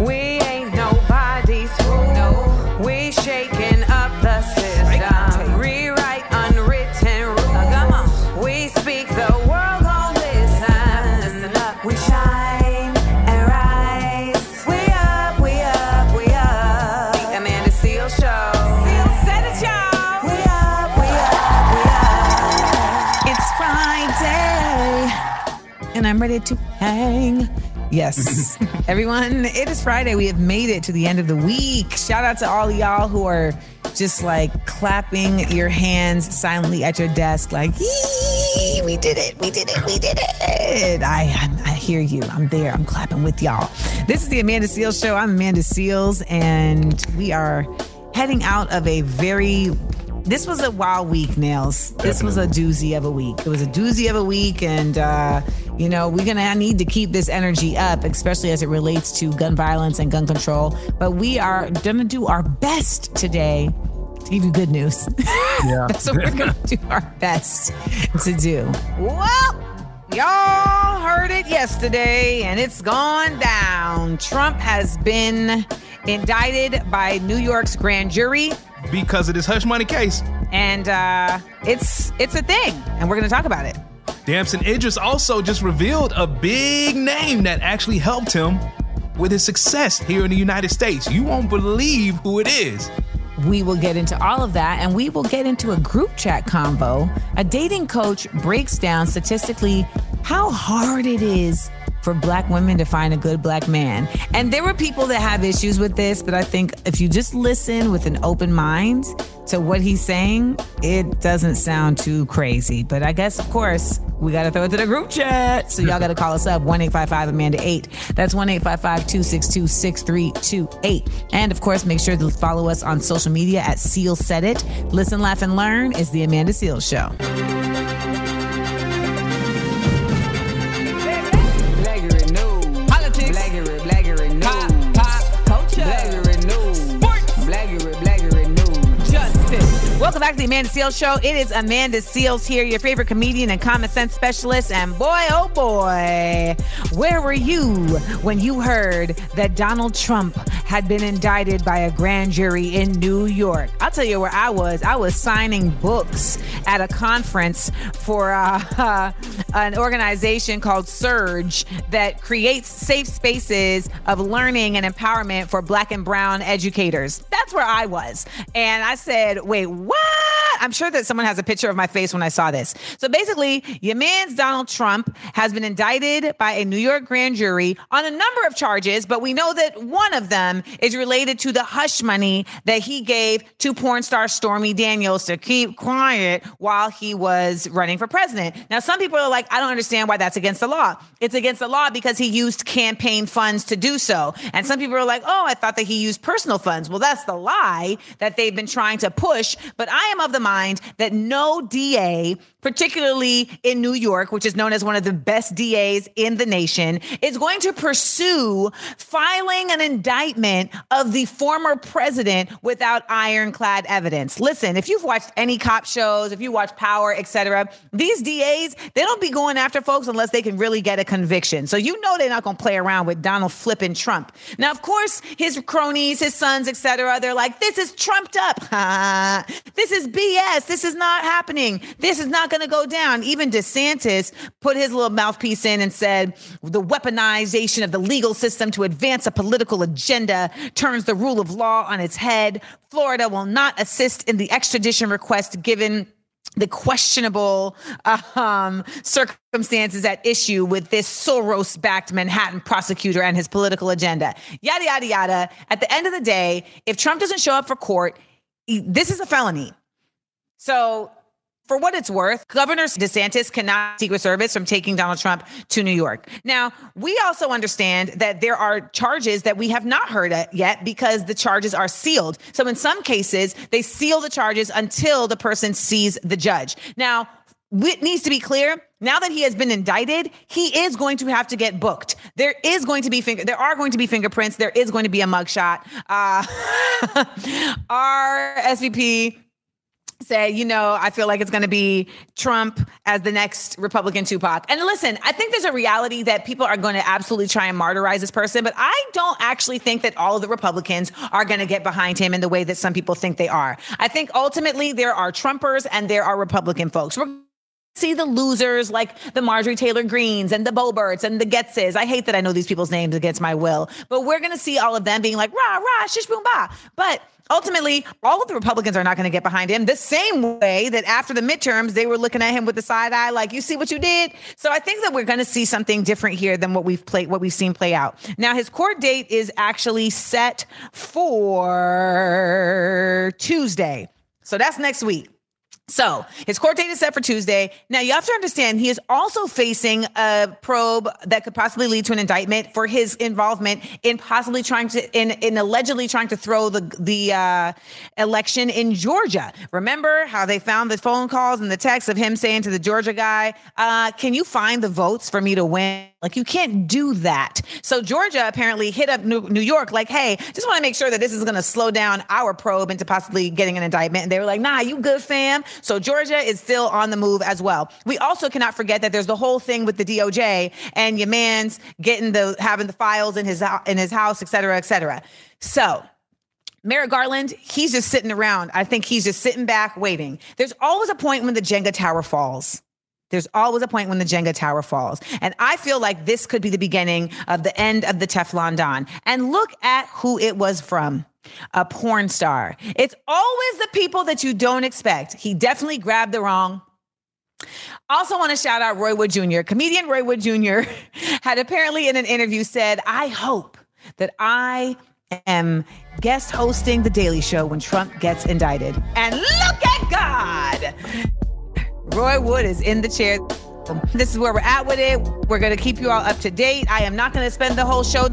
We ain't nobody's fool. We shaking up the system. Rewrite unwritten rules. We speak the world gon' listen. We shine and rise. We up, we up, we up. The Amanda Seales Show. Seal said it, y'all. We up, we up, we up. It's Friday, and I'm ready to hang. Yes, everyone, it is Friday. We have made it to the end of the week. Shout out to all y'all who are just like clapping your hands silently at your desk, like, "Yee, we did it, we did it, we did it. I, I, I hear you. I'm there. I'm clapping with y'all. This is the Amanda Seales Show. I'm Amanda Seales, and we are heading out of a very this was a wild week, Nails. This was a doozy of a week. It was a doozy of a week, and uh, you know we're gonna need to keep this energy up, especially as it relates to gun violence and gun control. But we are gonna do our best today to give you good news. Yeah. That's what we're gonna do our best to do. Well. Y'all heard it yesterday, and it's gone down. Trump has been indicted by New York's grand jury because of this hush money case. and uh, it's it's a thing, and we're going to talk about it. Damson Idris also just revealed a big name that actually helped him with his success here in the United States. You won't believe who it is. We will get into all of that, and we will get into a group chat combo. A dating coach breaks down statistically how hard it is for black women to find a good black man. And there were people that have issues with this, but I think if you just listen with an open mind to what he's saying, it doesn't sound too crazy. But I guess, of course, we got to throw it to the group chat. So y'all got to call us up 1 855 Amanda 8. That's 1 855 262 6328. And of course, make sure to follow us on social media at Seal Said It. Listen, laugh, and learn is the Amanda Seales Show. Welcome back to the Amanda Seales Show. It is Amanda Seales here, your favorite comedian and common sense specialist. And boy, oh boy, where were you when you heard that Donald Trump had been indicted by a grand jury in New York? I'll tell you where I was. I was signing books at a conference for uh, an organization called Surge that creates safe spaces of learning and empowerment for black and brown educators. That's where I was. And I said, wait, what? Ah! I'm sure that someone has a picture of my face when I saw this. So basically, your man's Donald Trump has been indicted by a New York grand jury on a number of charges, but we know that one of them is related to the hush money that he gave to porn star Stormy Daniels to keep quiet while he was running for president. Now, some people are like, I don't understand why that's against the law. It's against the law because he used campaign funds to do so. And some people are like, oh, I thought that he used personal funds. Well, that's the lie that they've been trying to push. But I am of the mind that no DA, particularly in New York, which is known as one of the best DAs in the nation, is going to pursue filing an indictment of the former president without ironclad evidence. Listen, if you've watched any cop shows, if you watch Power, etc., these DAs, they don't be going after folks unless they can really get a conviction. So you know they're not going to play around with Donald flipping Trump. Now, of course, his cronies, his sons, etc., they're like, this is trumped up. this is BS. This is not happening. This is not going to go down. Even DeSantis put his little mouthpiece in and said the weaponization of the legal system to advance a political agenda turns the rule of law on its head. Florida will not assist in the extradition request given the questionable um, circumstances at issue with this Soros backed Manhattan prosecutor and his political agenda. Yada, yada, yada. At the end of the day, if Trump doesn't show up for court, this is a felony. So, for what it's worth, Governor DeSantis cannot Secret Service from taking Donald Trump to New York. Now, we also understand that there are charges that we have not heard yet because the charges are sealed. So, in some cases, they seal the charges until the person sees the judge. Now, it needs to be clear now that he has been indicted he is going to have to get booked there is going to be finger there are going to be fingerprints there is going to be a mugshot uh our svp say, you know, I feel like it's going to be Trump as the next Republican Tupac. And listen, I think there's a reality that people are going to absolutely try and martyrize this person, but I don't actually think that all of the Republicans are going to get behind him in the way that some people think they are. I think ultimately there are Trumpers and there are Republican folks. We're see the losers like the Marjorie Taylor Greens and the Boeberts and the Gaetzes. I hate that I know these people's names against my will, but we're going to see all of them being like, rah, rah, shish, boom, bah. But ultimately, all of the Republicans are not going to get behind him the same way that after the midterms, they were looking at him with the side eye, like, you see what you did? So I think that we're going to see something different here than what we've played, what we've seen play out. Now, his court date is actually set for Tuesday. So that's next week. So his court date is set for Tuesday. Now you have to understand he is also facing a probe that could possibly lead to an indictment for his involvement in possibly trying to in, in allegedly trying to throw the the uh, election in Georgia. Remember how they found the phone calls and the texts of him saying to the Georgia guy, uh, "Can you find the votes for me to win?" Like you can't do that. So Georgia apparently hit up New, New York, like, "Hey, just want to make sure that this is going to slow down our probe into possibly getting an indictment." And they were like, "Nah, you good, fam." So Georgia is still on the move as well. We also cannot forget that there's the whole thing with the DOJ and your man's getting the having the files in his in his house, et cetera, et cetera. So Merrick Garland, he's just sitting around. I think he's just sitting back waiting. There's always a point when the Jenga tower falls. There's always a point when the Jenga tower falls. And I feel like this could be the beginning of the end of the Teflon Don. And look at who it was from a porn star. It's always the people that you don't expect. He definitely grabbed the wrong. Also, want to shout out Roy Wood Jr. Comedian Roy Wood Jr. had apparently in an interview said, I hope that I am guest hosting The Daily Show when Trump gets indicted. And look at God! Roy Wood is in the chair. This is where we're at with it. We're going to keep you all up to date. I am not going to spend the whole show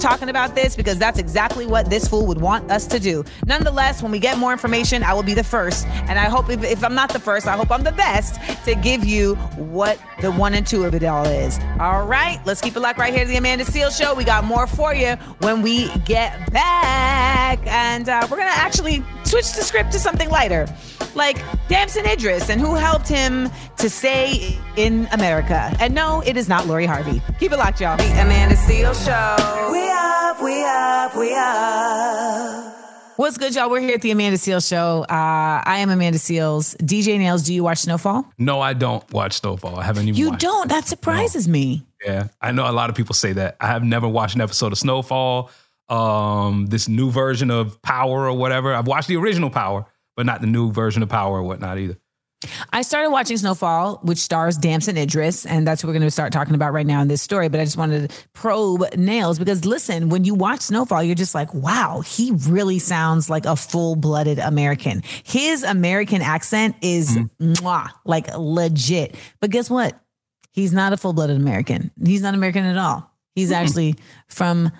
talking about this because that's exactly what this fool would want us to do. Nonetheless, when we get more information, I will be the first. And I hope if, if I'm not the first, I hope I'm the best to give you what the one and two of it all is. All right, let's keep it locked right here to the Amanda Seales Show. We got more for you when we get back. And uh, we're going to actually switch the script to something lighter like Damson Idris and who helped him to stay in America. And no, it is not Lori Harvey. Keep it locked, y'all. The Amanda Seales Show. We up, we up, we up. What's good, y'all? We're here at the Amanda Seales Show. Uh, I am Amanda Seales. DJ Nails, do you watch Snowfall? No, I don't watch Snowfall. I haven't even You watched don't? That surprises me. Yeah, I know a lot of people say that. I have never watched an episode of Snowfall. Um, this new version of Power or whatever. I've watched the original Power, but not the new version of Power or whatnot either. I started watching Snowfall, which stars Damson Idris, and that's what we're going to start talking about right now in this story. But I just wanted to probe nails because listen, when you watch Snowfall, you're just like, wow, he really sounds like a full blooded American. His American accent is mwah, like legit. But guess what? He's not a full blooded American. He's not American at all. He's actually from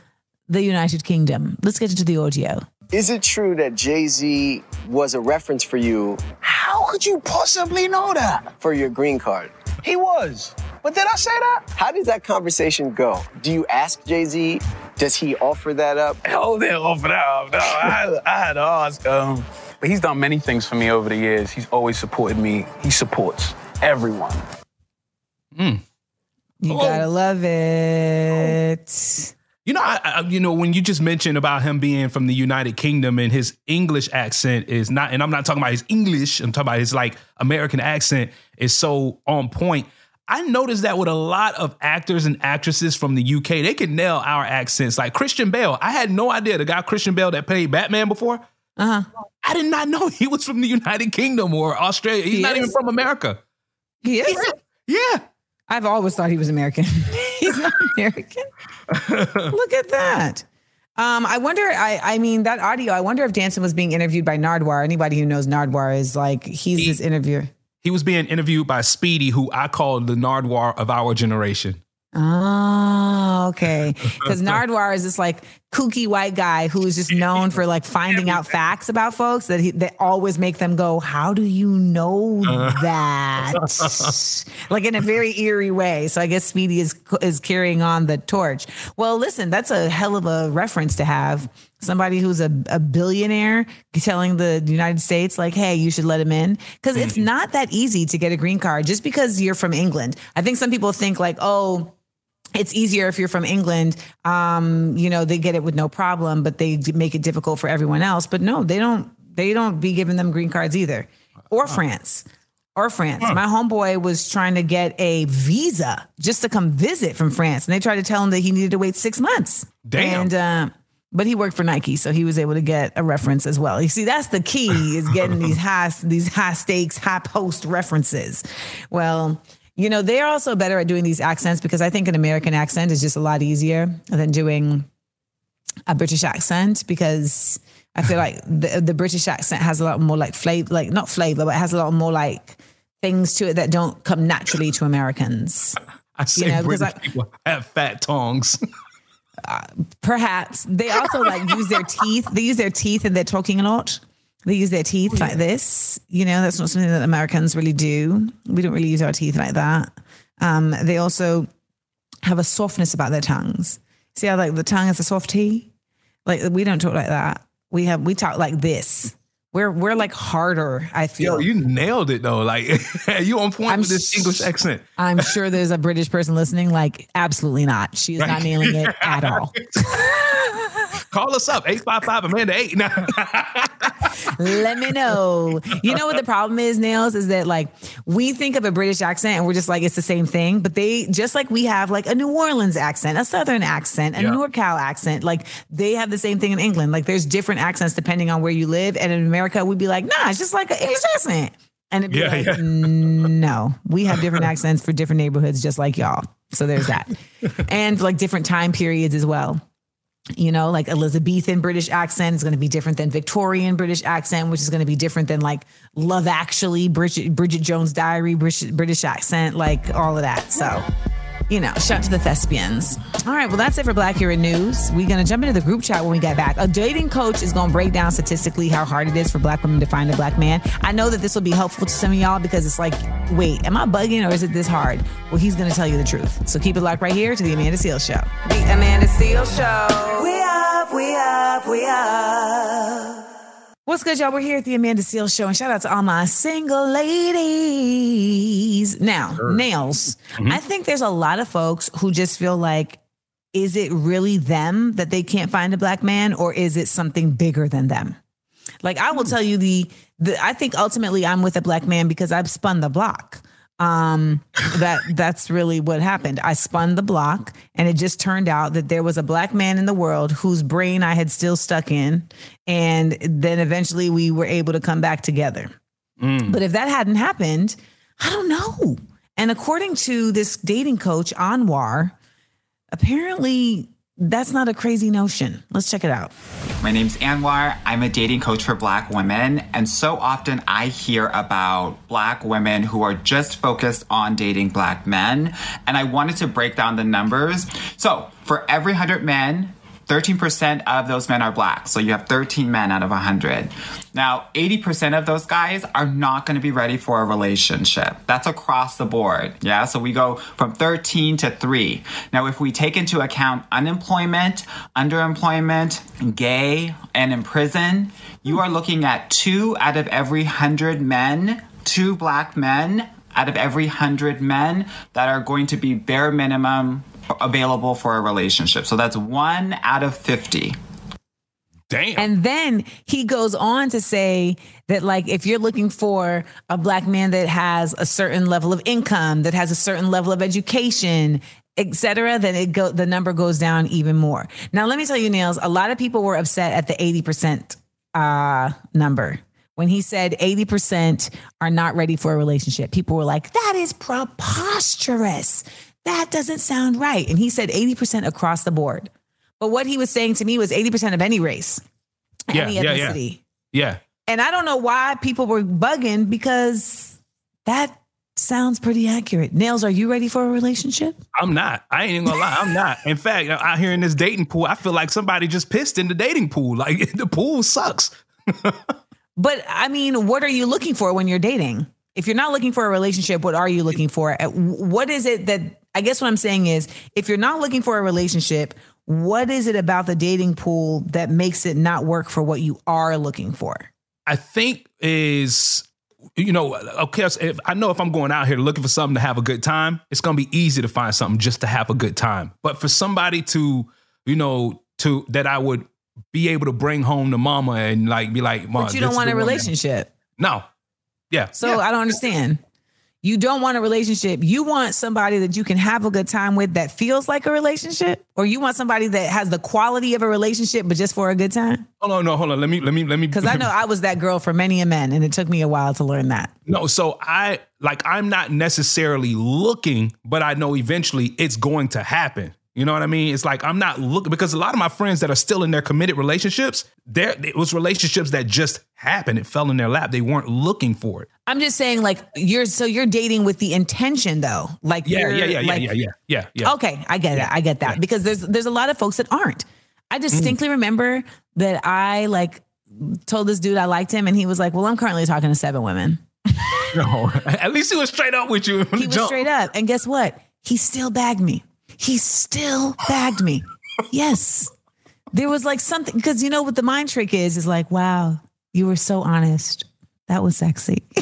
the United Kingdom. Let's get into the audio. Is it true that Jay Z was a reference for you How could you possibly know that? for your green card? He was. But did I say that? How did that conversation go? Do you ask Jay Z? Does he offer that up? Hell, they offer that up. No, I, I had to ask. Um, but he's done many things for me over the years. He's always supported me. He supports everyone. You Oh. gotta love it. You know, I, I, you know, when you just mentioned about him being from the United Kingdom and his English accent is not, and I'm not talking about his English, I'm talking about his like American accent is so on point. I noticed that with a lot of actors and actresses from the UK, they can nail our accents. Like Christian Bale, I had no idea the guy Christian Bale that played Batman before. Uh huh. I did not know he was from the United Kingdom or Australia. He's He not is. even from America. He is. Yeah. I've always thought he was American. He's not American. Look at that. Um, I wonder. I, I mean, that audio. I wonder if Damson was being interviewed by Nardwuar. Anybody who knows Nardwuar is like he's He- this interviewer. He was being interviewed by Speedy, who I call the Nardwuar of our generation. Oh, okay. Because Nardwuar is this like kooky white guy who is just known for like finding out facts about folks that he, that always make them go, "How do you know uh-huh. that?" like in a very eerie way. So I guess Speedy is is carrying on the torch. Well, listen, that's a hell of a reference to have. Somebody who's a, a billionaire telling the United States, like, hey, you should let him in. Because it's mm-hmm. not that easy to get a green card just because you're from England. I think some people think, like, oh, it's easier if you're from England. Um, you know, they get it with no problem, but they make it difficult for everyone else. But no, they don't. They don't be giving them green cards either, or France, or France. My homeboy was trying to get a visa just to come visit from France, and they tried to tell him that he needed to wait six months. Damn. And um, but he worked for Nike, so he was able to get a reference as well. You see, that's the key is getting these high these high stakes, high post references. Well, you know, they're also better at doing these accents because I think an American accent is just a lot easier than doing a British accent because I feel like the, the British accent has a lot more like flavor, like not flavor, but it has a lot more like things to it that don't come naturally to Americans. I say know, because British I- people have fat tongues. Uh, perhaps they also like use their teeth. They use their teeth and they're talking a lot. They use their teeth like this. You know, that's not something that Americans really do. We don't really use our teeth like that. Um, they also have a softness about their tongues. See how like the tongue is a soft T? Like we don't talk like that. We have we talk like this. We're we're like harder, I feel. Yo, you nailed it though. Like you on point I'm with this sh- English accent. I'm sure there's a British person listening, like, absolutely not. She is not nailing it at all. Call us up, 855 Amanda 8. Now, Let me know. You know what the problem is, Nails, is that like we think of a British accent and we're just like it's the same thing, but they just like we have like a New Orleans accent, a Southern accent, a Yeah. NorCal accent. Like they have the same thing in England. Like there's different accents depending on where you live. And in America, we'd be like, nah, it's just like an English accent. And it'd be Yeah, like, yeah. no, we have different accents for different neighborhoods, just like y'all. So there's that. and like different time periods as well you know, like Elizabethan British accent is going to be different than Victorian British accent, which is going to be different than like Love Actually, Bridget, Bridget Jones' Diary, British, British accent, like all of that. So, you know, shout to the thespians. All right, well, that's it for Blackurate News. We're going to jump into the group chat when we get back. A dating coach is going to break down statistically how hard it is for black women to find a black man. I know that this will be helpful to some of y'all because it's like, wait, am I bugging or is it this hard? Well, he's going to tell you the truth. So keep it locked right here to the Amanda Seales Show. The Amanda Seales Show. We up, we up, we up. What's good, y'all? We're here at the Amanda Seales Show, and shout out to all my single ladies. Now, nails. Mm-hmm. I think there's a lot of folks who just feel like, is it really them that they can't find a black man, or is it something bigger than them? Like I will hmm. tell you the, the I think ultimately I'm with a black man because I've spun the block. Um that that's really what happened. I spun the block and it just turned out that there was a black man in the world whose brain I had still stuck in and then eventually we were able to come back together. But if that hadn't happened, I don't know. And according to this dating coach Anwar, apparently that's not a crazy notion. Let's check it out. My name's Anwar. I'm a dating coach for black women. And so often I hear about black women who are just focused on dating black men. And I wanted to break down the numbers. So for every 100 men, 13% of those men are black. So you have 13 men out of 100. Now, 80% of those guys are not going to be ready for a relationship. That's across the board. Yeah. So we go from 13 to 3. Now, if we take into account unemployment, underemployment, gay, and in prison, you are looking at two out of every 100 men, two black men out of every 100 men that are going to be bare minimum available for a relationship. So that's one out of 50. damn. And then he goes on to say that, like, if you're looking for a black man that has a certain level of income, that has a certain level of education, et cetera, then it go the number goes down even more. Now, let me tell you, Nails, a lot of people were upset at the 80% uh, number. When he said 80% are not ready for a relationship, people were like, that is preposterous. That doesn't sound right. And he said 80% across the board. But what he was saying to me was 80% of any race, Yeah, any yeah, yeah. ethnicity. yeah. And I don't know why people were bugging because that Sounds pretty accurate. Nails, are you ready for a relationship? I'm not. I ain't even gonna lie. I'm not. In fact, out here in this dating pool, I feel like somebody just pissed in the dating pool. Like the pool sucks. But I mean, what are you looking for when you're dating? If you're not looking for a relationship, what are you looking for? What is it that I guess what I'm saying is if you're not looking for a relationship, what is it about the dating pool that makes it not work for what you are looking for? I think is you know okay if I know if I'm going out here looking for something to have a good time, it's gonna be easy to find something just to have a good time. But for somebody to you know to that I would be able to bring home to mama and like be like, Mom, But you don't want a one that-" relationship. No, yeah. So yeah. I don't understand. You don't want a relationship. You want somebody that you can have a good time with that feels like a relationship, or you want somebody that has the quality of a relationship, but just for a good time. hold on, no, hold on. Let me let me let me Because I know I was that girl for many a men, and it took me a while to learn that. No, so I like I'm not necessarily looking, but I know eventually it's going to happen. You know what I mean? It's like I'm not looking because a lot of my friends that are still in their committed relationships, there it was relationships that just happened. It fell in their lap. They weren't looking for it. I'm just saying, like you're so you're dating with the intention, though. Like Yeah, yeah, yeah, yeah, like, yeah, yeah, yeah, yeah. Okay, I get it. I get that because there's there's a lot of folks that aren't. I Mm. distinctly remember that I like told this dude I liked him, and he was like, "Well, I'm currently talking to seven women." No, at least he was straight up with you. He was straight up, and guess what? He still bagged me. He still bagged me. Yes, there was like something because you know what the mind trick is is like, wow, you were so honest. That was sexy.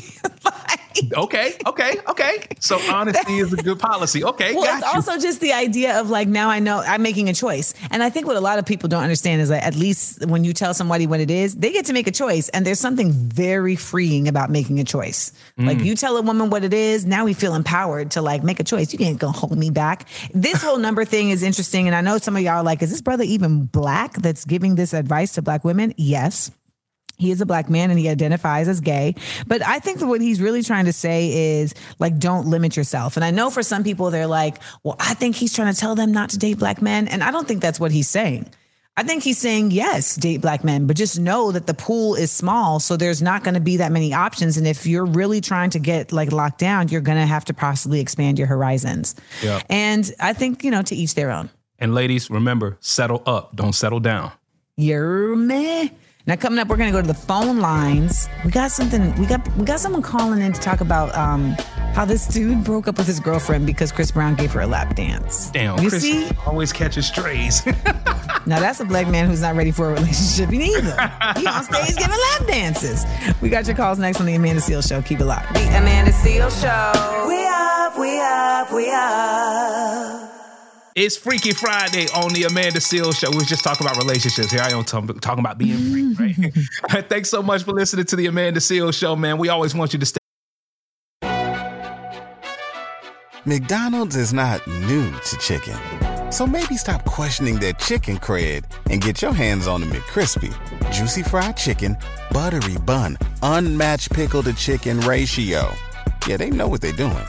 Okay, okay, okay. So honesty is a good policy. Okay, Well, it's you. also just the idea of like now I know I'm making a choice, and I think what a lot of people don't understand is that at least when you tell somebody what it is, they get to make a choice, and there's something very freeing about making a choice. Mm. Like you tell a woman what it is, now we feel empowered to like make a choice. You can't go hold me back. This whole number thing is interesting, and I know some of y'all are like, is this brother even black that's giving this advice to black women? Yes. He is a black man and he identifies as gay. But I think that what he's really trying to say is like, don't limit yourself. And I know for some people, they're like, well, I think he's trying to tell them not to date black men. And I don't think that's what he's saying. I think he's saying, yes, date black men, but just know that the pool is small. So there's not going to be that many options. And if you're really trying to get like locked down, you're going to have to possibly expand your horizons. Yeah. And I think, you know, to each their own. And ladies, remember, settle up. Don't settle down. You're meh. Now coming up, we're gonna go to the phone lines. We got something. We got we got someone calling in to talk about um how this dude broke up with his girlfriend because Chris Brown gave her a lap dance. Damn, you Chris see? always catches strays. Now that's a black man who's not ready for a relationship either. he on stage giving lap dances. We got your calls next on the Amanda Seales Show. Keep it locked. The Amanda Seales Show. We up, we up, we up. It's Freaky Friday on the Amanda Seales Show. We was just talking about relationships. Here I am talking, talking about being free, right? Thanks so much for listening to the Amanda Seales Show, man. We always want you to stay. McDonald's is not new to chicken. So maybe stop questioning their chicken cred and get your hands on the McCrispy. Juicy fried chicken, buttery bun, unmatched pickle to chicken ratio. Yeah, they know what they're doing.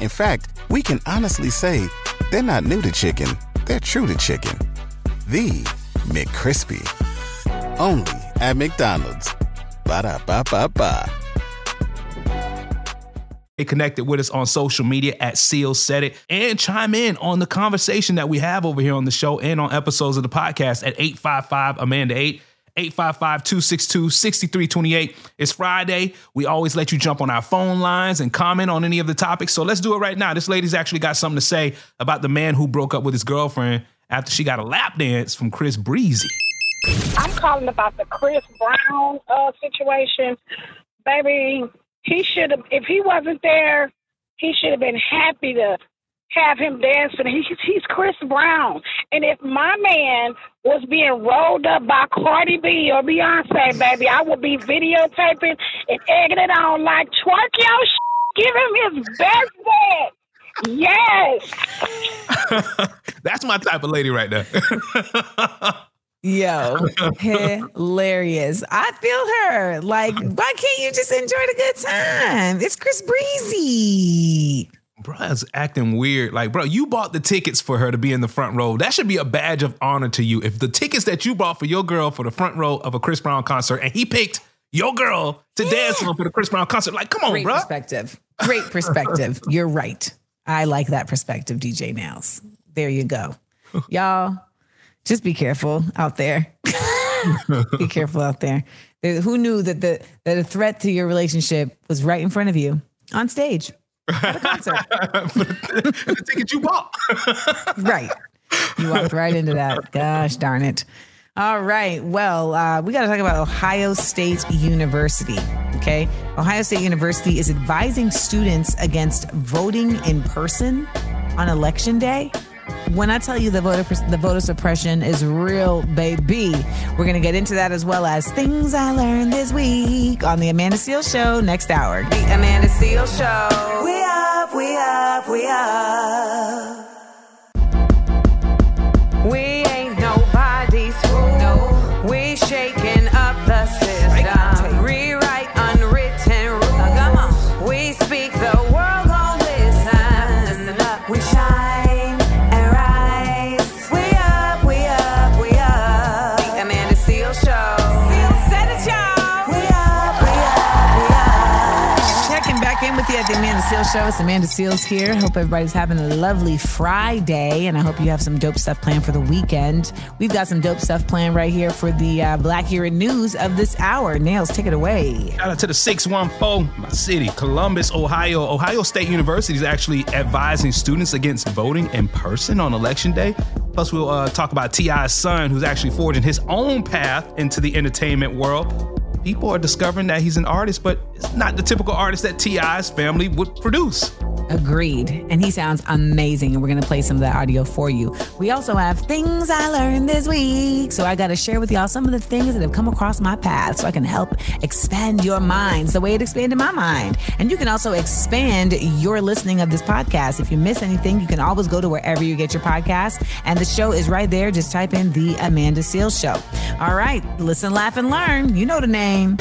In fact, we can honestly say they're not new to chicken, they're true to chicken. The McCrispy. Only at McDonald's. Ba da ba ba ba. Stay connected with us on social media at Seal Said It and chime in on the conversation that we have over here on the show and on episodes of the podcast at 855 Amanda 8. 855-262-6328. It's Friday. We always let you jump on our phone lines and comment on any of the topics. So let's do it right now. This lady's actually got something to say about the man who broke up with his girlfriend after she got a lap dance from Chris Breezy. I'm calling about the Chris Brown uh, situation. Baby, he should have, if he wasn't there, he should have been happy to have him dancing. He's Chris Brown. And if my man was being rolled up by Cardi B or Beyonce, baby, I would be videotaping and egging it on like, twerk your sh- give him his best dance. Yes. That's my type of lady right there. Yo, hilarious. I feel her. Like, why can't you just enjoy the good time? It's Chris Breezy. Bruh's acting weird. Like, bro, you bought the tickets for her to be in the front row. That should be a badge of honor to you. If the tickets that you bought for your girl for the front row of a Chris Brown concert and he picked your girl to dance for the Chris Brown concert. Like, come on, Great bro. perspective. Great perspective. You're right. I like that perspective, DJ Nails. There you go. Y'all, just be careful out there. be careful out there. There- Who knew that the that a threat to your relationship was right in front of you on stage at a concert? the ticket you bought. right. You walked right into that. Gosh darn it. All right. Well, uh, we got to talk about Ohio State University. Okay. Ohio State University is advising students against voting in person on election day. When I tell you the voter the voter suppression is real, baby, we're gonna get into that as well as things I learned this week on the Amanda Seales Show next hour. The Amanda Seales Show. We up, we up, we up. We at the Amanda Seales Show. It's Amanda Seales here. Hope everybody's having a lovely Friday, and I hope you have some dope stuff planned for the weekend. We've got some dope stuff planned right here for the uh, Blackurate News of this hour. Nails, take it away. Shout out to the 614, my city, Columbus, Ohio. Ohio State University is actually advising students against voting in person on election day. Plus, we'll uh, talk about T.I.'s son, who's actually forging his own path into the entertainment world. People are discovering that he's an artist, but it's not the typical artist that T.I.'s family would produce. Agreed. And he sounds amazing. And we're going to play some of that audio for you. We also have things I learned this week. So I got to share with y'all some of the things that have come across my path so I can help expand your minds the way it expanded my mind. And you can also expand your listening of this podcast. If you miss anything, you can always go to wherever you get your podcast. And the show is right there. Just type in The Amanda Seales Show. All right. Listen, laugh, and learn. You know the name.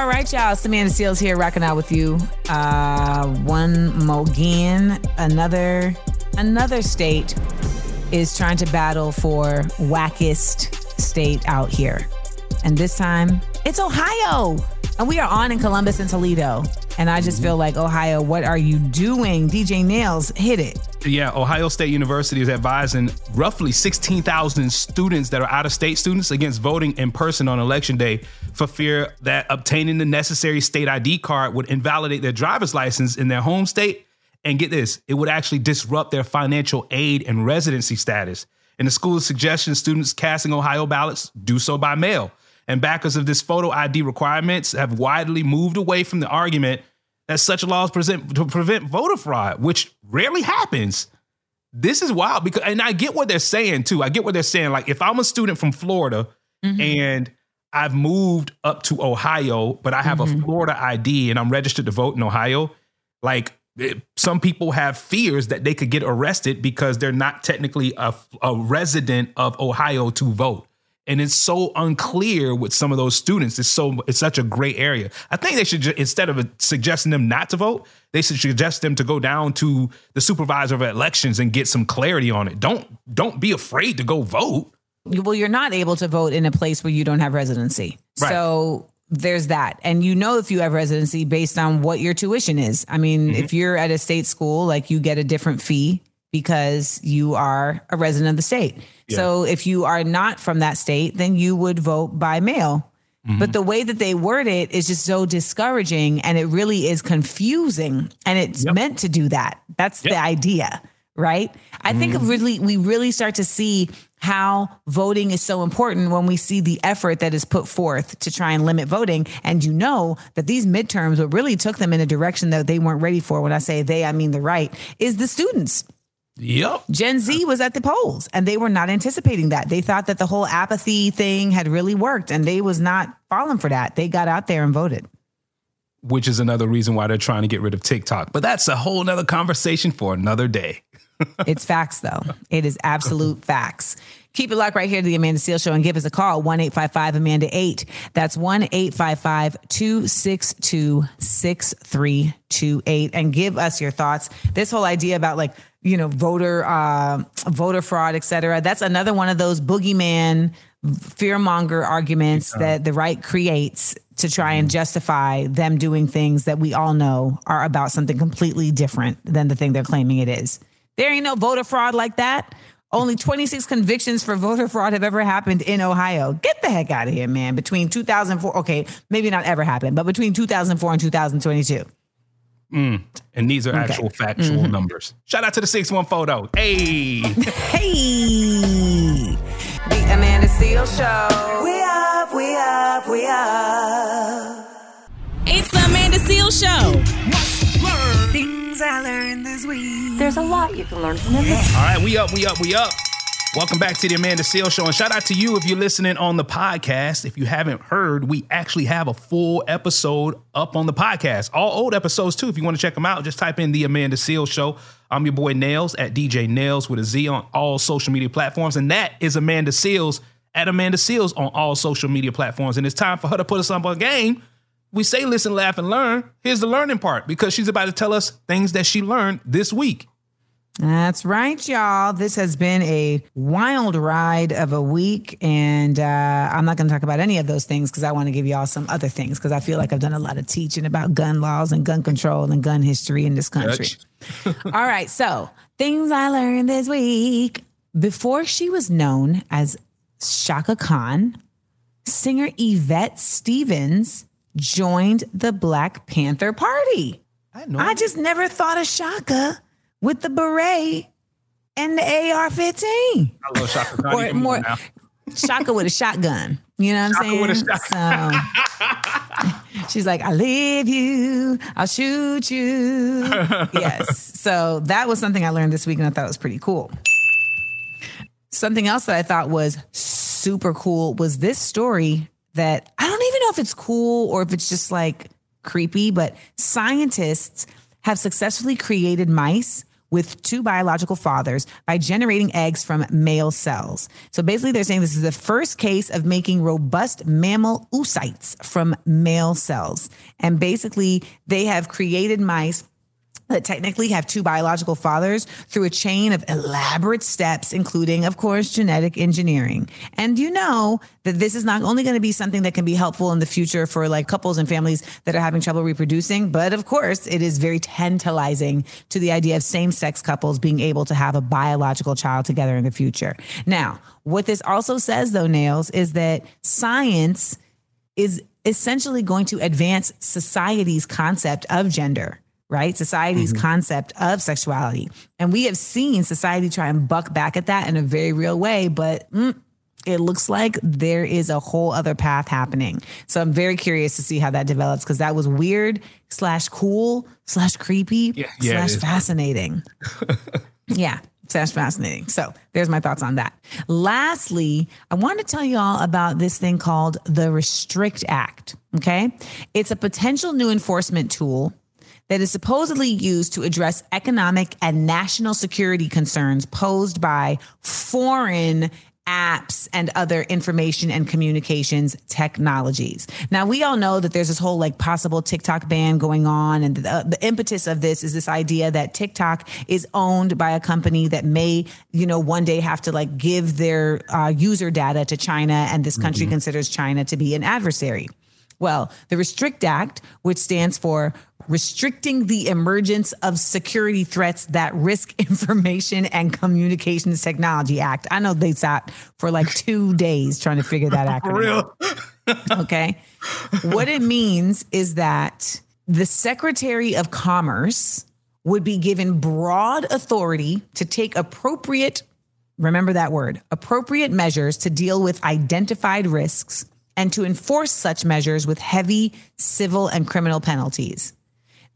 All right, y'all. Samantha Seals here, rocking out with you. Uh, one more again. Another, another state is trying to battle for wackest state out here, and this time it's Ohio. And we are on in Columbus and Toledo. And I just feel like Ohio, what are you doing? DJ Nails, hit it. Yeah, Ohio State University is advising roughly 16,000 students that are out of state students against voting in person on election day for fear that obtaining the necessary state ID card would invalidate their driver's license in their home state. And get this, it would actually disrupt their financial aid and residency status. And the school suggestion students casting Ohio ballots do so by mail. And backers of this photo ID requirements have widely moved away from the argument that such laws present to prevent voter fraud, which rarely happens. This is wild because, and I get what they're saying too. I get what they're saying. Like, if I'm a student from Florida mm-hmm. and I've moved up to Ohio, but I have a mm-hmm. Florida ID and I'm registered to vote in Ohio, like it- some people have fears that they could get arrested because they're not technically a, a resident of Ohio to vote. And it's so unclear with some of those students. It's so it's such a gray area. I think they should instead of suggesting them not to vote, they should suggest them to go down to the supervisor of elections and get some clarity on it. Don't don't be afraid to go vote. well, you're not able to vote in a place where you don't have residency. Right. So there's that. And you know if you have residency based on what your tuition is. I mean, mm-hmm. if you're at a state school, like you get a different fee because you are a resident of the state. So if you are not from that state, then you would vote by mail. But the way that they word it is just so discouraging and it really is confusing. And it's meant to do that. That's the idea, right? I think Mm-hmm. really we really start to see how voting is so important when we see the effort that is put forth to try and limit voting. And you know that these midterms, what really took them in a direction that they weren't ready for, when I say they, I mean the right, is the students. Yep. Gen Z was at the polls and they were not anticipating that. They thought that the whole apathy thing had really worked and they was not falling for that. They got out there and voted. Which is another reason why they're trying to get rid of TikTok. But that's a whole nother conversation for another day. It's facts, though. It is absolute facts. Keep it locked right here to the Amanda Seales Show and give us a call 1 855 Amanda 8. That's 1 855 262 6328. And give us your thoughts. This whole idea about like, you know, voter uh, voter fraud, et cetera. That's another one of those boogeyman fearmonger arguments that the right creates to try and justify them doing things that we all know are about something completely different than the thing they're claiming it is. There ain't no voter fraud like that. Only 26 convictions for voter fraud have ever happened in Ohio. Get the heck out of here, man. Between 2004, okay, maybe not ever happened, but between 2004 and 2022. Mm. And these are actual factual mm-hmm. numbers. Shout out to the 614 though. Hey. Hey, The Amanda Seales Show. We up, we up, we up. It's the Amanda Seales Show. Things I learned this week. There's a lot you can learn from them. All right, we up, we up, we up. Welcome back to the Amanda Seales Show. And shout out to you if you're listening on the podcast. If you haven't heard, we actually have a full episode up on the podcast. All old episodes, too. If you want to check them out, just type in the Amanda Seales Show. I'm your boy Nails at DJ Nails with a Z on all social media platforms. And that is Amanda Seales at Amanda Seales on all social media platforms. And it's time for her to put us up on game. We say listen, laugh, and learn. Here's the learning part because she's about to tell us things that she learned this week. That's right, y'all. This has been a wild ride of a week, and uh, I'm not going to talk about any of those things because I want to give y'all some other things because I feel like I've done a lot of teaching about gun laws and gun control and gun history in this country. All right, so things I learned this week. Before she was known as Chaka Khan, singer Yvette Stevens joined the Black Panther Party. I know. I just never thought of Chaka with the beret and the AR-15. I love Chaka Khan Or more, more. Chaka with a shotgun. You know what I'm Chaka saying? with a So she's like, I leave you, I'll shoot you. yes. So that was something I learned this week and I thought it was pretty cool. Something else that I thought was super cool was this story that I don't even know if it's cool or if it's just like creepy, but scientists have successfully created mice with two biological fathers by generating eggs from male cells. So basically, they're saying this is the first case of making robust mammal oocytes from male cells. And basically, they have created mice that technically have two biological fathers through a chain of elaborate steps, including, of course, genetic engineering. And you know that this is not only going to be something that can be helpful in the future for like couples and families that are having trouble reproducing, but of course, it is very tantalizing to the idea of same sex couples being able to have a biological child together in the future. Now, what this also says, though, Nails, is that science is essentially going to advance society's concept of gender right? Society's concept of sexuality. And we have seen society try and buck back at that in a very real way, but mm, it looks like there is a whole other path happening. So I'm very curious to see how that develops because that was weird slash cool slash creepy Yeah, yeah, slash fascinating. yeah. Sounds fascinating. So there's my thoughts on that. Lastly, I want to tell you all about this thing called the Restrict Act. Okay. It's a potential new enforcement tool that is supposedly used to address economic and national security concerns posed by foreign apps and other information and communications technologies. Now, we all know that there's this whole like possible TikTok ban going on. And the, the impetus of this is this idea that TikTok is owned by a company that may, you know, one day have to like give their uh, user data to China. And this country considers China to be an adversary. Well, the Restrict Act, which stands for Restricting the Emergence of Security Threats That Risk Information and Communications Technology Act. I know they sat for like two days trying to figure that out for real okay. What it means is that the Secretary of Commerce would be given broad authority to take appropriate, remember that word, appropriate measures to deal with identified risks and to enforce such measures with heavy civil and criminal penalties.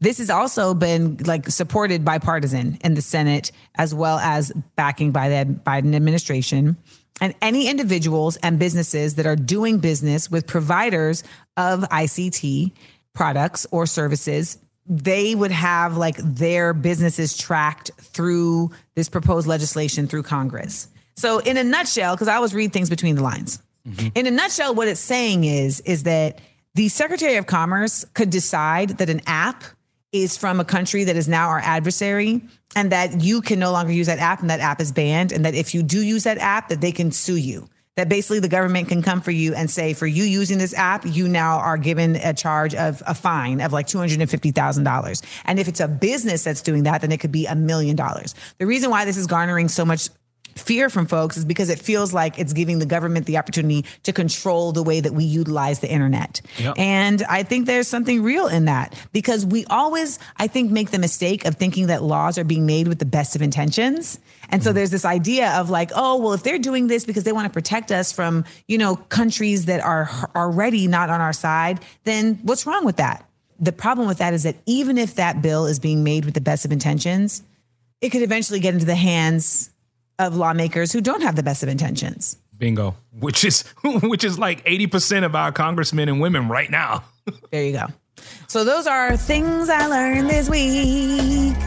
This has also been like supported bipartisan in the Senate as well as backing by the Biden administration. And any individuals and businesses that are doing business with providers of ICT products or services, they would have like their businesses tracked through this proposed legislation through Congress. So, in a nutshell, because I always read things between the lines. Mm-hmm. In a nutshell, what it's saying is is that the Secretary of Commerce could decide that an app is from a country that is now our adversary and that you can no longer use that app and that app is banned and that if you do use that app that they can sue you. That basically the government can come for you and say for you using this app you now are given a charge of a fine of like $250,000 and if it's a business that's doing that then it could be a million dollars. The reason why this is garnering so much fear from folks is because it feels like it's giving the government the opportunity to control the way that we utilize the internet. Yep. And I think there's something real in that because we always, I think, make the mistake of thinking that laws are being made with the best of intentions. And so mm-hmm. there's this idea of like, oh, well, if they're doing this because they want to protect us from, you know, countries that are already not on our side, then what's wrong with that? The problem with that is that even if that bill is being made with the best of intentions, it could eventually get into the hands of lawmakers who don't have the best of intentions. Bingo. Which is which is like 80% of our congressmen and women right now. There you go. So those are things I learned this week.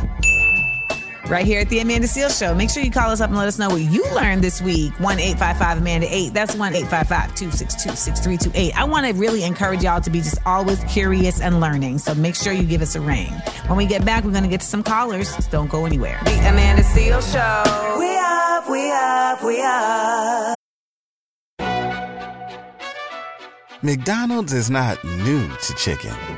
Right here at the Amanda Seales Show. Make sure you call us up and let us know what you learned this week. 1 855 Amanda 8. That's 1 855 262 6328. I want to really encourage y'all to be just always curious and learning. So make sure you give us a ring. When we get back, we're going to get to some callers. So don't go anywhere. The Amanda Seales Show. We up, we up, we up. McDonald's is not new to chicken.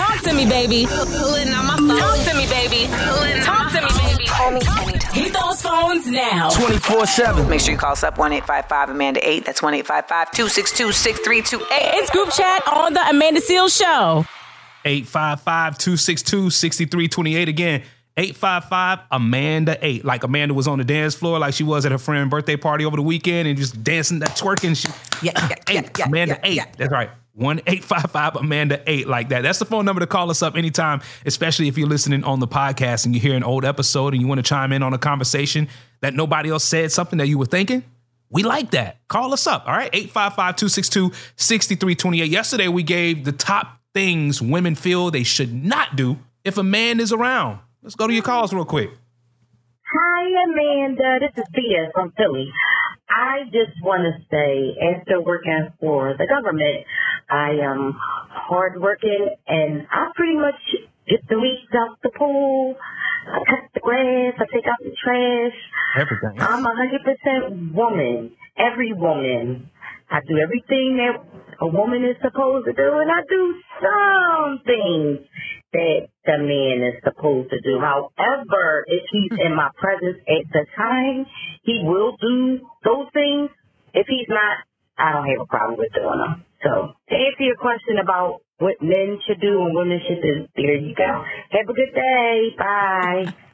Talk to me, baby. Talk to me, baby. Talk to me, baby. Call me anytime. Hit those phones now. 24 7. Make sure you call us up 1 855 Amanda 8. That's 1 855 262 6328. It's group chat on the Amanda Seales Show. 855-262-6328 again. 855 Amanda 8. Like Amanda was on the dance floor like she was at her friend's birthday party over the weekend and just dancing that twerking. She, yeah, yeah, yeah, eight, Amanda 8. That's right. 1 855 Amanda 8 like that. That's the phone number to call us up anytime, especially if you're listening on the podcast and you hear an old episode and you want to chime in on a conversation that nobody else said something that you were thinking. We like that. Call us up. All right. 855 262 6328. Yesterday, we gave the top things women feel they should not do if a man is around. Let's go to your calls real quick. Hi, Amanda. This is Thea from Philly. I just want to say, after working for the government, I am hardworking and I pretty much get the weeds out the pool. I cut the grass. I take out the trash. Everything. I'm a hundred percent woman. Every woman. I do everything that a woman is supposed to do, and I do some things that the man is supposed to do. However, if he's in my presence at the time, he will do those things. If he's not, I don't have a problem with doing them. So, to answer your question about what men should do and women should do, there you go. Have a good day. Bye.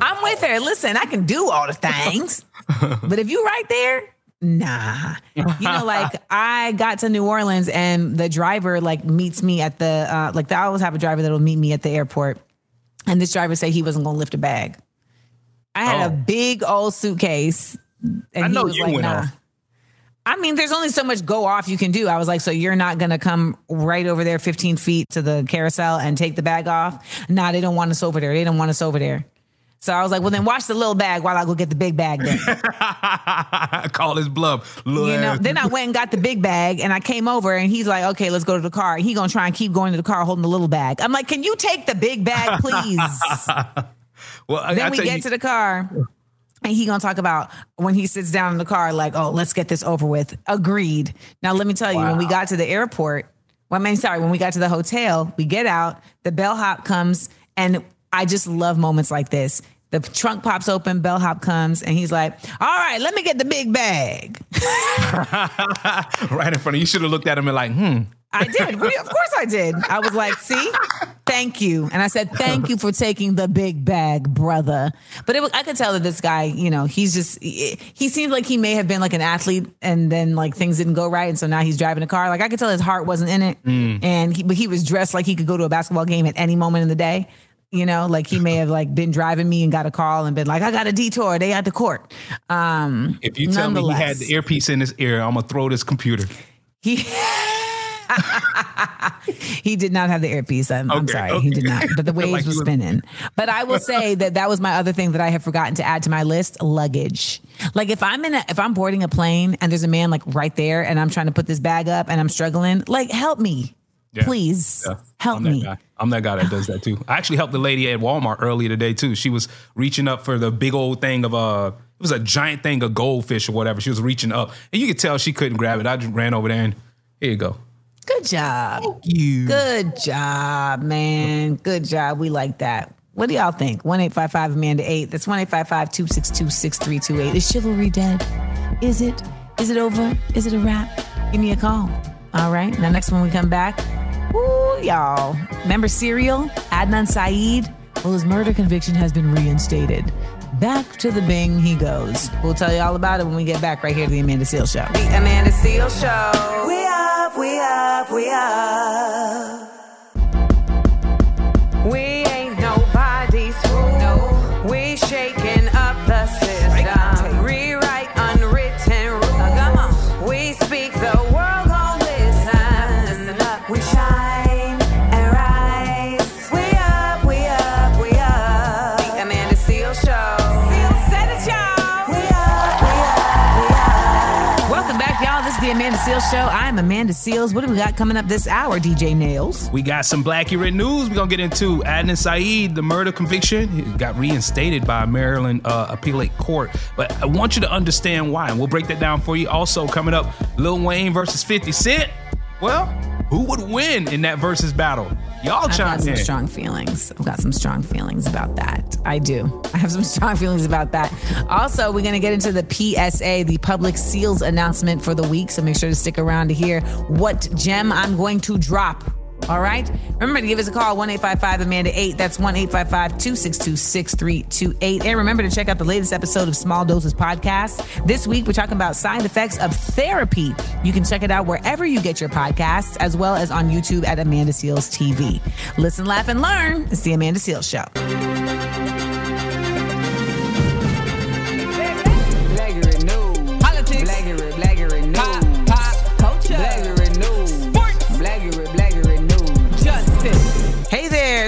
I'm with her. Listen, I can do all the things, but if you right there, nah. You know, like I got to New Orleans and the driver like meets me at the uh, like I always have a driver that'll meet me at the airport, and this driver said he wasn't gonna lift a bag. I had a Oh. big old suitcase, and I know he was you like, went "Nah." off. I mean, there's only so much go off you can do. I was like, so you're not gonna come right over there 15 feet to the carousel and take the bag off? Nah, they don't want us over there. They don't want us over there. So I was like, well, then watch the little bag while I go get the big bag then. Call his bluff. Little You know, then I went and got the big bag and I came over and he's like, okay, let's go to the car. He gonna try and keep going to the car holding the little bag. I'm like, can you take the big bag, please? well, I, then I we get you, to the car and he gonna talk about when he sits down in the car, like, oh, let's get this over with. Agreed. Now let me tell you, when we got to the airport, well, I mean, sorry, when we got to the hotel, we get out, the bellhop comes, and I just love moments like this. The trunk pops open, bellhop comes, and he's like, all right, let me get the big bag. right in front of you. You should have looked at him and like, hmm. I did. Of course I did. I was like, see, thank you. And I said, thank you for taking the big bag, brother. But it was, I could tell that this guy, you know, he's just, he, he seemed like he may have been like an athlete and then like things didn't go right. And so now he's driving a car. Like I could tell his heart wasn't in it. Mm. And he, but he was dressed like he could go to a basketball game at any moment in the day. You know, like he may have like been driving me and got a call and been like, I got a detour. They at the court. Um, If you tell me he had the earpiece in his ear, I'm gonna throw this computer. He he did not have the earpiece. I'm, I'm Okay, sorry, he did not. But the waves Like was were- spinning. But I will say that that was my other thing that I have forgotten to add to my list: luggage. Like if I'm in a if I'm boarding a plane and there's a man like right there and I'm trying to put this bag up and I'm struggling, like help me, Yeah. please Yeah. help I'm me. guy. I'm that guy that does that too. I actually helped the lady at Walmart earlier today too. She was reaching up for the big old thing of uh it was a giant thing of goldfish or whatever. She was reaching up. And you could tell she couldn't grab it. I just ran over there and here you go. Good job. Thank you. Good job, man. Good job. We like that. What do y'all think? 1 855 Amanda 8. That's 1 855 262 6328. Is chivalry dead? Is it? Is it over? Is it a wrap? Give me a call. All right. Now, next when we come back, y'all. Remember Serial? Adnan Syed? Well, his murder conviction has been reinstated. Back to the Bing he goes. We'll tell you all about it when we get back right here to the Amanda Seales Show. The Amanda Seales Show. We up, we up, we up. Amanda Seales. What do we got coming up this hour, DJ Nails? We got some Blackurate news. We're gonna get into Adnan Syed, the murder conviction. Got reinstated by Maryland uh, appellate court. But I want you to understand why, and we'll break that down for you. Also, coming up, Lil Wayne versus 50 Cent. Well, who would win in that versus battle? Y'all I've got some in. strong feelings. I've got some strong feelings about that. I do. I have some strong feelings about that. Also, we're going to get into the PSA, the public seals announcement for the week. So make sure to stick around to hear what gem I'm going to drop. All right. Remember to give us a call, 1 855 Amanda 8. That's 1 855 262 6328. And remember to check out the latest episode of Small Doses Podcast. This week, we're talking about side effects of therapy. You can check it out wherever you get your podcasts, as well as on YouTube at Amanda Seales TV. Listen, laugh, and learn. It's the Amanda Seales Show.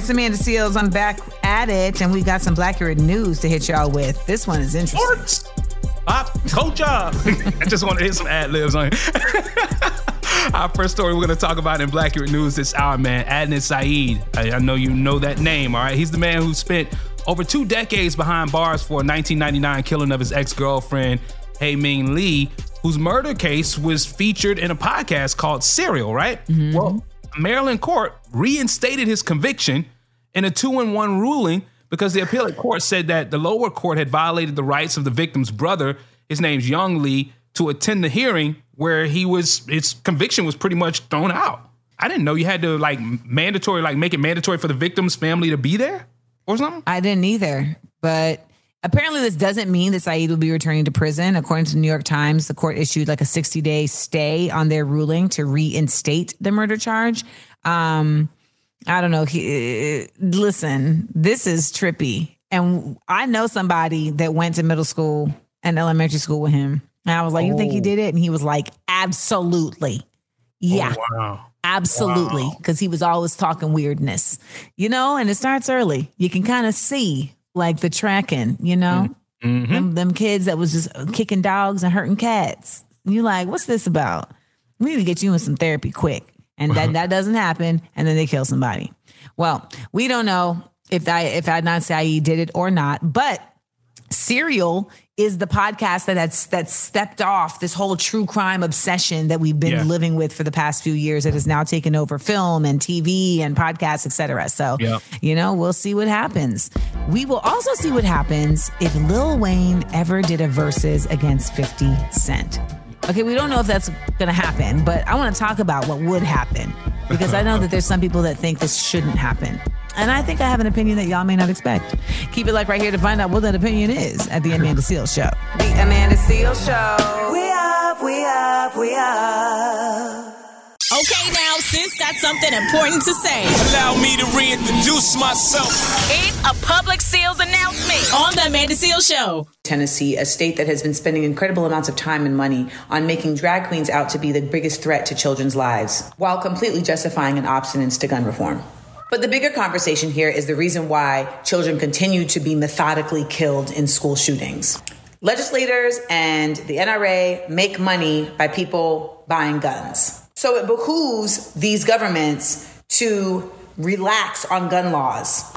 It's Amanda Seales. I'm back at it, and we got some Blackurate news to hit y'all with. This one is interesting. Sports. Pop culture. I just want to hit some ad libs on it. Our first story we're going to talk about in Blackurate News this hour, man. Adnan Syed. I, I know you know that name, all right? He's the man who spent over two decades behind bars for a 1999 killing of his ex girlfriend, Hae Min Lee, whose murder case was featured in a podcast called Serial, right? Mm-hmm. Well, Maryland court reinstated his conviction in a two in one ruling because the appellate court said that the lower court had violated the rights of the victim's brother, his name's Young Lee, to attend the hearing where he was his conviction was pretty much thrown out. I didn't know you had to like mandatory, like make it mandatory for the victim's family to be there or something. I didn't either, but apparently this doesn't mean that Syed will be returning to prison. According to the New York Times, the court issued like a 60 day stay on their ruling to reinstate the murder charge. Um, I don't know. He, listen, this is trippy. And I know somebody that went to middle school and elementary school with him. And I was like, You think he did it? And he was like, Absolutely. Yeah. Wow. Absolutely. Because he was always talking weirdness, you know, and it starts early. You can kind of see like the tracking, you know, Mm-hmm. them, them kids that was just kicking dogs and hurting cats. you're like, what's this about? We need to get you in some therapy quick. And then uh-huh. that doesn't happen. And then they kill somebody. Well, we don't know if I, if Adnan Syed did it or not, but Serial is the podcast that has that stepped off this whole true crime obsession that we've been Yeah. living with for the past few years. That has now taken over film and TV and podcasts, etc. So, Yeah. you know, we'll see what happens. We will also see what happens if Lil Wayne ever did a versus against 50 Cent. Okay, we don't know if that's going to happen, but I want to talk about what would happen because I know that there's some people that think this shouldn't happen. And I think I have an opinion that y'all may not expect. Keep it like right here to find out what that opinion is at the Amanda Seales Show. The Amanda Seales Show. We up, we up, we up. Okay, now, sis got something important to say. Allow me to reintroduce myself. It's a public seals announcement on the Amanda Seales Show. Tennessee, a state that has been spending incredible amounts of time and money on making drag queens out to be the biggest threat to children's lives, while completely justifying an obstinance to gun reform. But the bigger conversation here is the reason why children continue to be methodically killed in school shootings. Legislators and the NRA make money by people buying guns. So it behooves these governments to relax on gun laws.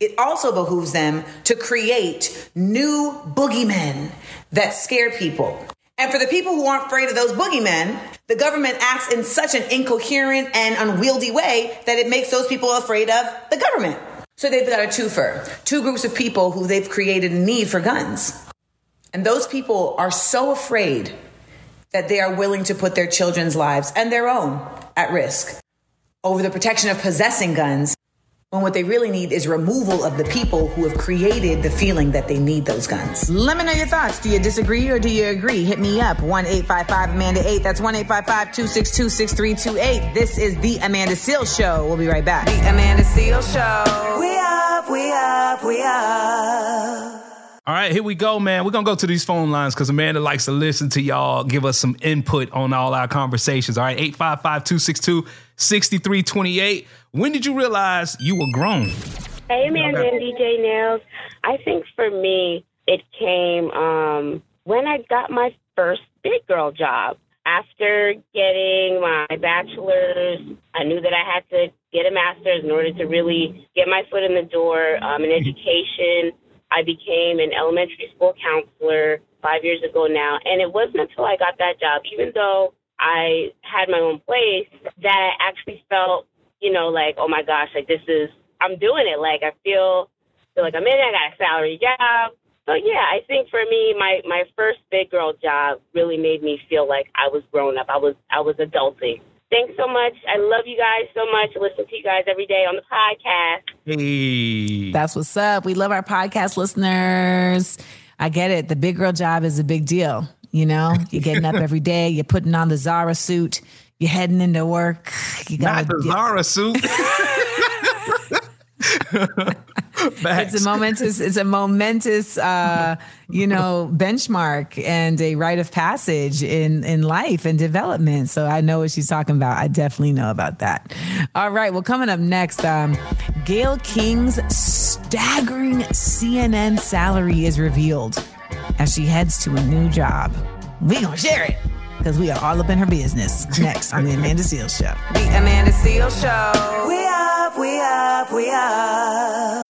It also behooves them to create new boogeymen that scare people. And for the people who aren't afraid of those boogeymen, the government acts in such an incoherent and unwieldy way that it makes those people afraid of the government. So they've got a twofer, two groups of people who they've created a need for guns. And those people are so afraid that they are willing to put their children's lives and their own at risk over the protection of possessing guns when what they really need is removal of the people who have created the feeling that they need those guns. Let me know your thoughts. Do you disagree or do you agree? Hit me up. 1 855 Amanda 8. That's 1 855 262 6328. This is The Amanda Seales Show. We'll be right back. The Amanda Seales Show. We up, we up, we up. All right, here we go, man. We're gonna go to these phone lines because Amanda likes to listen to y'all, give us some input on all our conversations. All right, 855-262-6328. When did you realize you were grown? Hey, Amanda and DJ Nails. I think for me, it came um, when I got my first big girl job. After getting my bachelor's, I knew that I had to get a master's in order to really get my foot in the door um, in education. I became an elementary school counselor five years ago now, and it wasn't until I got that job, even though I had my own place, that I actually felt, you know, like, oh my gosh, like this is, I'm doing it. Like I feel, feel like I'm in it. I got a salary job. So yeah, I think for me, my my first big girl job really made me feel like I was grown up. I was I was adulting. Thanks so much. I love you guys so much. I listen to you guys every day on the podcast. Hey. That's what's up. We love our podcast listeners. I get it. The big girl job is a big deal. You know, you're getting up every day, you're putting on the Zara suit, you're heading into work. You Not got the Zara suit. it's a momentous it's a momentous uh you know benchmark and a rite of passage in in life and development. So i know what she's talking about. I definitely know about that. All right. Well coming up next um gayle king's staggering cnn salary is revealed as she heads to a new job. We gonna share it because we are all up in her business. Next on the amanda seales show. The Amanda Seales Show. We up, we up, we up.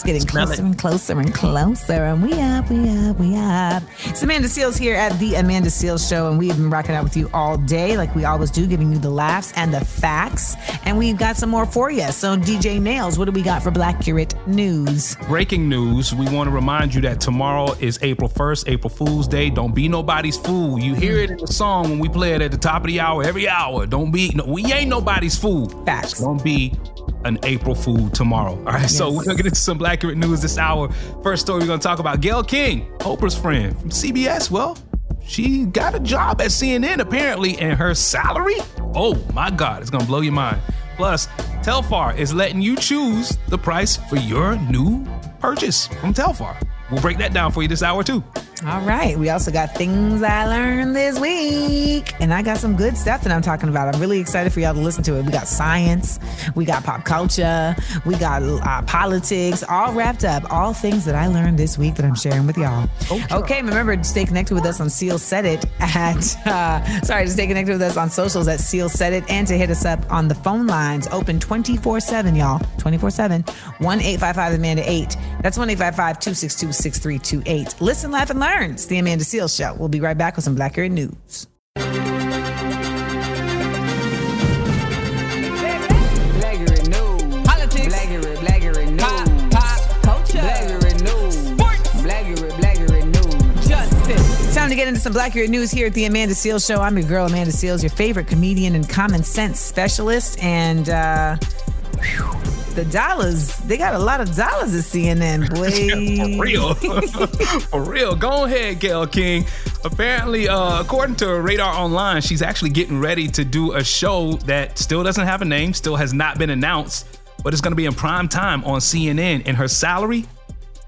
It's getting Smell closer it. and closer and closer. And we up, we up, we up. It's Amanda Seales here at the Amanda Seales Show, and we have been rocking out with you all day, like we always do, giving you the laughs and the facts. And we've got some more for you. So, DJ Nails, what do we got for Blackurate News? Breaking news. We want to remind you that tomorrow is April 1st, April Fool's Day. Don't be nobody's fool. You hear it in the song when we play it at the top of the hour, every hour. Don't be, no, we ain't nobody's fool. Facts. Don't be an April Fool tomorrow. All right, so we're to get into some Blackurate News this hour. First story we're to talk about Gayle King, Oprah's friend from CBS. Well, she got a job at CNN apparently, and her salary, oh my God, it's to blow your mind. Plus, Telfar is letting you choose the price for your new purchase from Telfar. We'll break that down for you this hour too. All right. We also got things I learned this week. And I got some good stuff that I'm talking about. I'm really excited for y'all to listen to it. We got science, we got pop culture, we got uh, politics, all wrapped up. All things that I learned this week that I'm sharing with y'all. Okay. Remember to stay connected with us on Seal Set It at, uh, sorry, to stay connected with us on socials at Seal Set It and to hit us up on the phone lines open 24 7, y'all. 24 7. 1 855 Amanda 8. That's 1 855 262 6328. Listen, laugh, and learn. It's the Amanda Seales Show. We'll be right back with some Blackurate News. Black News. Politics. Black Black News. Pop, pop, culture. Black News. Sports. Black Black News. Justice. Time to get into some Blackurate News here at the Amanda Seales Show. I'm your girl, Amanda Seales, your favorite comedian and common sense specialist. And, uh, whew, the dollars, they got a lot of dollars at CNN, boy. For real. For real. Go ahead, Gayle King. Apparently, uh, according to Radar Online, she's actually getting ready to do a show that still doesn't have a name, still has not been announced, but it's going to be in prime time on CNN. And her salary,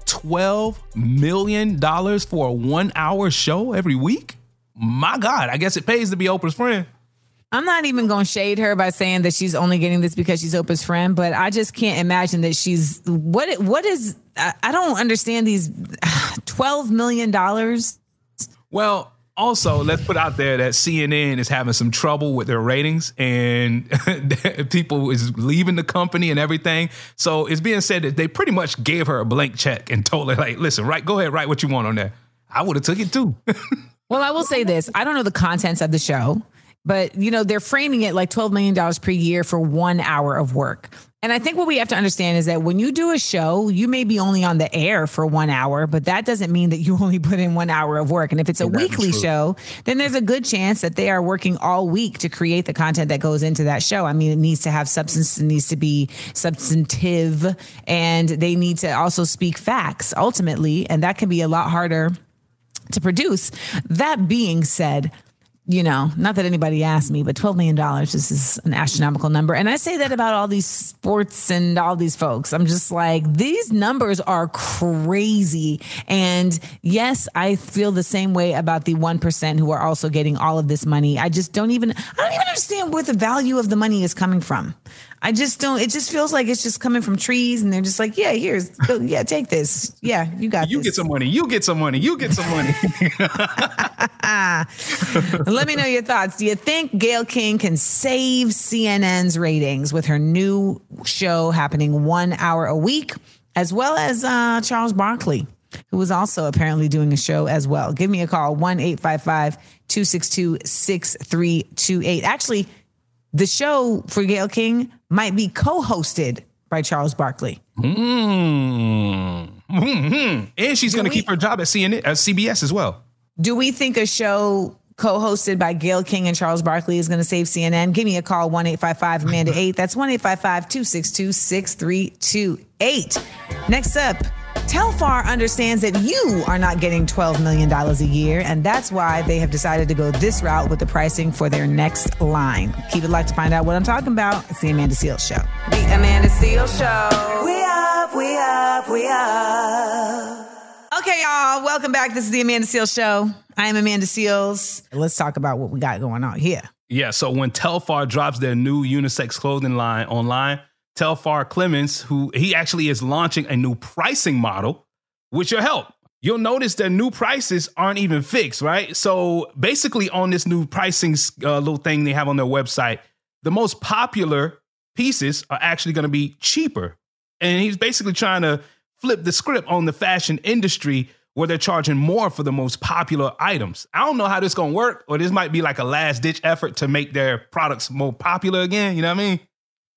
$12 million for a one hour show every week? My God, I guess it pays to be Oprah's friend. I'm not even going to shade her by saying that she's only getting this because she's Oprah's friend, but I just can't imagine that she's what what is I, I don't understand these 12 million dollars. Well, also, let's put out there that CNN is having some trouble with their ratings and people is leaving the company and everything. So it's being said that they pretty much gave her a blank check and told her, like, listen, right, go ahead, write what you want on there. I would have took it too. Well, I will say this. I don't know the contents of the show, but you know, they're framing it like $12 million per year for one hour of work. And I think what we have to understand is that when you do a show, you may be only on the air for one hour, but that doesn't mean that you only put in one hour of work. And if it's a weekly true. show, then there's a good chance that they are working all week to create the content that goes into that show. I mean, it needs to have substance, it needs to be substantive, and they need to also speak facts ultimately. And that can be a lot harder to produce. That being said, you know, not that anybody asked me, but $12 million this is an astronomical number. And I say that about all these sports and all these folks. I'm just like, these numbers are crazy. And yes, I feel the same way about the 1% who are also getting all of this money. I just don't even, I don't even understand where the value of the money is coming from. I just don't, it just feels like it's just coming from trees and they're just like, yeah, here's, yeah, take this. Yeah, you got You this. get some money. You get some money. You get some money. Let me know your thoughts. Do you think Gayle King can save CNN's ratings with her new show happening one hour a week, as well as uh, Charles Barkley, who was also apparently doing a show as well? Give me a call 1 855 262 6328. Actually, the show for Gayle King might be co hosted by Charles Barkley. Mm. Mhm. And she's going to keep her job at CNN, at CBS as well. Do we think a show co-hosted by Gayle King and Charles Barkley is going to save CNN? Give me a call, 1-855 Amanda 8. That's 1-855-262-6328. Next up, Telfar understands that you are not getting $12 million a year, and that's why they have decided to go this route with the pricing for their next line. Keep it locked to find out what I'm talking about. It's the Amanda Seales Show. The Amanda Seales Show. We up, we up, we up. Okay, y'all, welcome back. This is the Amanda Seales Show. I am Amanda Seales. Let's talk about what we got going on here. Yeah, so when Telfar drops their new unisex clothing line online, Telfar Clemens, who he actually is launching a new pricing model with your help. You'll notice their new prices aren't even fixed, right? So basically, on this new pricing uh, little thing they have on their website, the most popular pieces are actually going to be cheaper. And he's basically trying to flip the script on the fashion industry where they're charging more for the most popular items. I don't know how this going to work, or this might be like a last ditch effort to make their products more popular again. You know what I mean?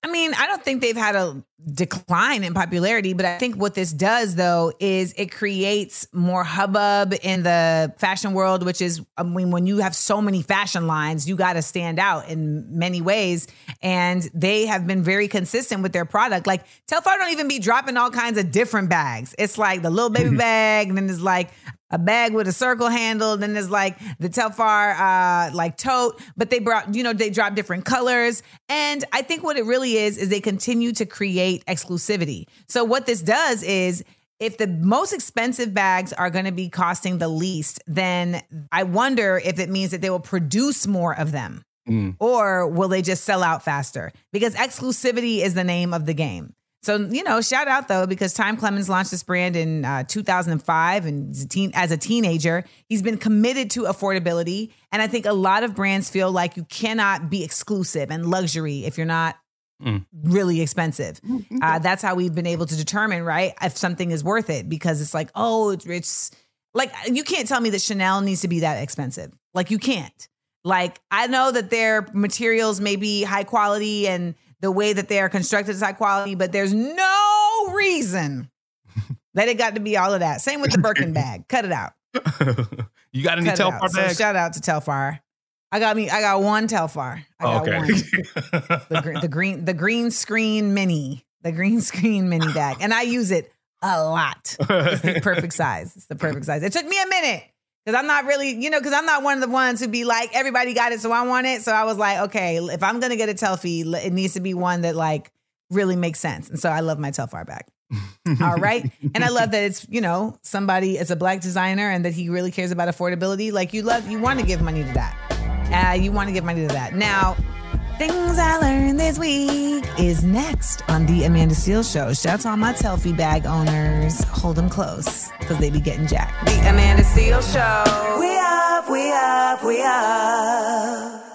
I mean, I don't think they've had a decline in popularity, but I think what this does though is it creates more hubbub in the fashion world, which is, I mean, when you have so many fashion lines, you got to stand out in many ways. And they have been very consistent with their product. Like Telfar don't even be dropping all kinds of different bags. It's like the little baby bag, and then there's like a bag with a circle handle. Then there's like the Telfar uh, like tote, but they brought, you know, they drop different colors. And I think what it really is is they continue to create exclusivity. So what this does is if the most expensive bags are going to be costing the least, then I wonder if it means that they will produce more of them or will they just sell out faster? Because exclusivity is the name of the game. So, you know, shout out though, because Time Clemens launched this brand in uh, 2005 and as a, teen, as a teenager, he's been committed to affordability. And I think a lot of brands feel like you cannot be exclusive and luxury if you're not really expensive. Uh, that's how we've been able to determine, right, if something is worth it because it's like, oh, it's, it's like you can't tell me that Chanel needs to be that expensive. Like you can't. Like I know that their materials may be high quality and the way that they are constructed is high quality, but there's no reason that it got to be all of that. Same with the Birkin bag. Cut it out. you got any Cut. Telfar So bags? shout out to Telfar. I got me. I got one Telfar. I got okay. one. the, the green the green screen mini the green screen mini bag and i use it a lot it's the perfect size it's the perfect size it took me a minute because i'm not really you know because i'm not one of the ones who be like everybody got it so i want it. So i was like okay if i'm gonna get a telfie it needs to be one that like really makes sense. And so i love my telfar bag all right? And i love that it's you know somebody it's a black designer and that he really cares about affordability. Like you love you want to give money to that. Uh, you want to give money to that. Now Things I learned this week is next on the Amanda Seales Show. Shout out to all my Telfie bag owners. Hold them close because they be getting jacked. The Amanda Seales Show. We up, we up, we up.